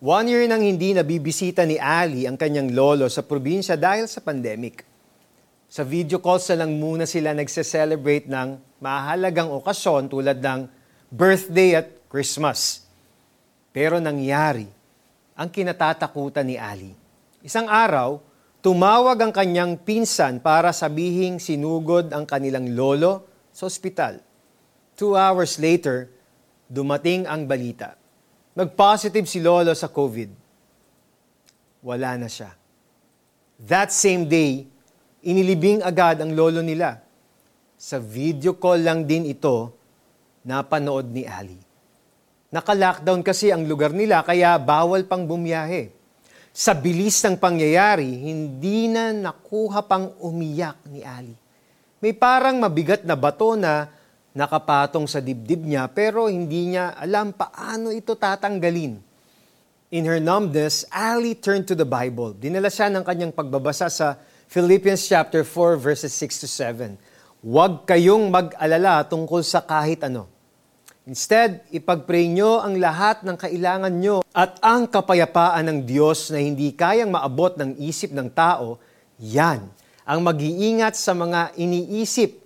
One year nang hindi nabibisita ni Ali ang kanyang lolo sa probinsya dahil sa pandemic. Sa video calls na lang muna sila nagse-celebrate ng mahalagang okasyon tulad ng birthday at Christmas. Pero nangyari ang kinatatakutan ni Ali. Isang araw, tumawag ang kanyang pinsan para sabihing sinugod ang kanilang lolo sa ospital. Two hours later, dumating ang balita nag-positive si Lolo sa COVID. Wala na siya. That same day, inilibing agad ang lolo nila. Sa video call lang din ito napanood ni Ali. Naka-lockdown kasi ang lugar nila kaya bawal pang bumiyahe. Sa bilis ng pangyayari, hindi na nakuha pang umiyak ni Ali. May parang mabigat na bato na nakapatong sa dibdib niya pero hindi niya alam paano ito tatanggalin. In her numbness, Ali turned to the Bible. Dinala siya ng kanyang pagbabasa sa Philippians chapter 4 verses 6 to 7. Huwag kayong mag-alala tungkol sa kahit ano. Instead, ipagpray nyo ang lahat ng kailangan nyo at ang kapayapaan ng Diyos na hindi kayang maabot ng isip ng tao, yan ang mag-iingat sa mga iniisip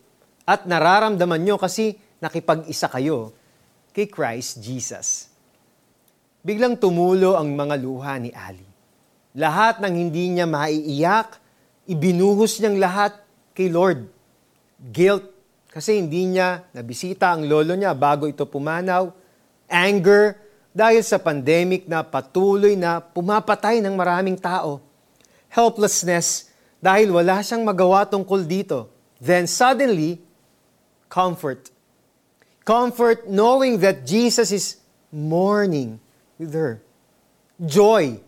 at nararamdaman nyo kasi nakipag-isa kayo kay Christ Jesus. Biglang tumulo ang mga luha ni Ali. Lahat ng hindi niya maiiyak, ibinuhos niyang lahat kay Lord. Guilt, kasi hindi niya nabisita ang lolo niya bago ito pumanaw. Anger, dahil sa pandemic na patuloy na pumapatay ng maraming tao. Helplessness, dahil wala siyang magawa tungkol dito. Then suddenly, comfort. Comfort knowing that Jesus is mourning with her. Joy,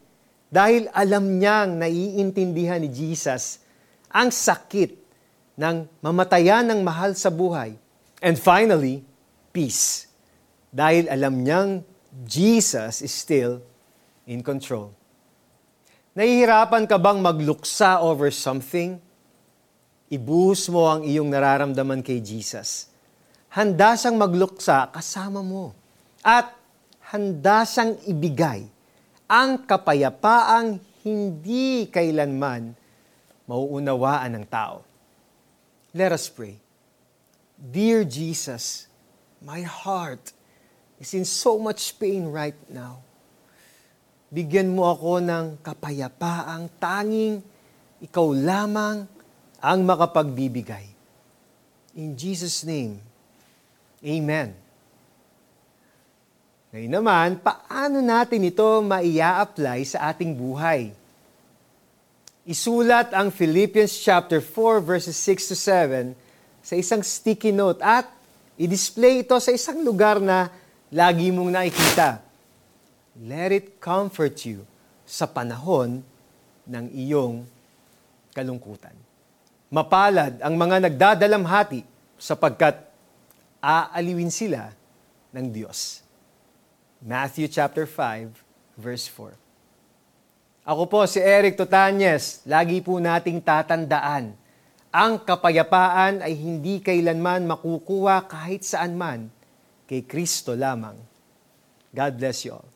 dahil alam niyang naiintindihan ni Jesus ang sakit ng mamatayan ng mahal sa buhay. And finally, peace, dahil alam niyang Jesus is still in control. Nahihirapan ka bang magluksa over something? Ibuhos mo ang iyong nararamdaman kay Jesus. Handa siyang magluksa kasama mo. At handa siyang ibigay ang kapayapaang hindi kailanman mauunawaan ng tao. Let us pray. Dear Jesus, my heart is in so much pain right now. Bigyan mo ako ng kapayapaang tanging ikaw lamang ang makapagbibigay. In Jesus' name, Amen. Ngayon naman, paano natin ito maia-apply sa ating buhay? Isulat ang Philippians chapter 4 verses 6 to 7 sa isang sticky note at i-display ito sa isang lugar na lagi mong nakikita. Let it comfort you sa panahon ng iyong kalungkutan. Mapalad ang mga nagdadalamhati sapagkat aaliwin sila ng Diyos. Matthew chapter 5 verse 4. Ako po si Eric Tutanyes. Lagi po nating tatandaan, ang kapayapaan ay hindi kailanman makukuha kahit saan man kay Kristo lamang. God bless you all.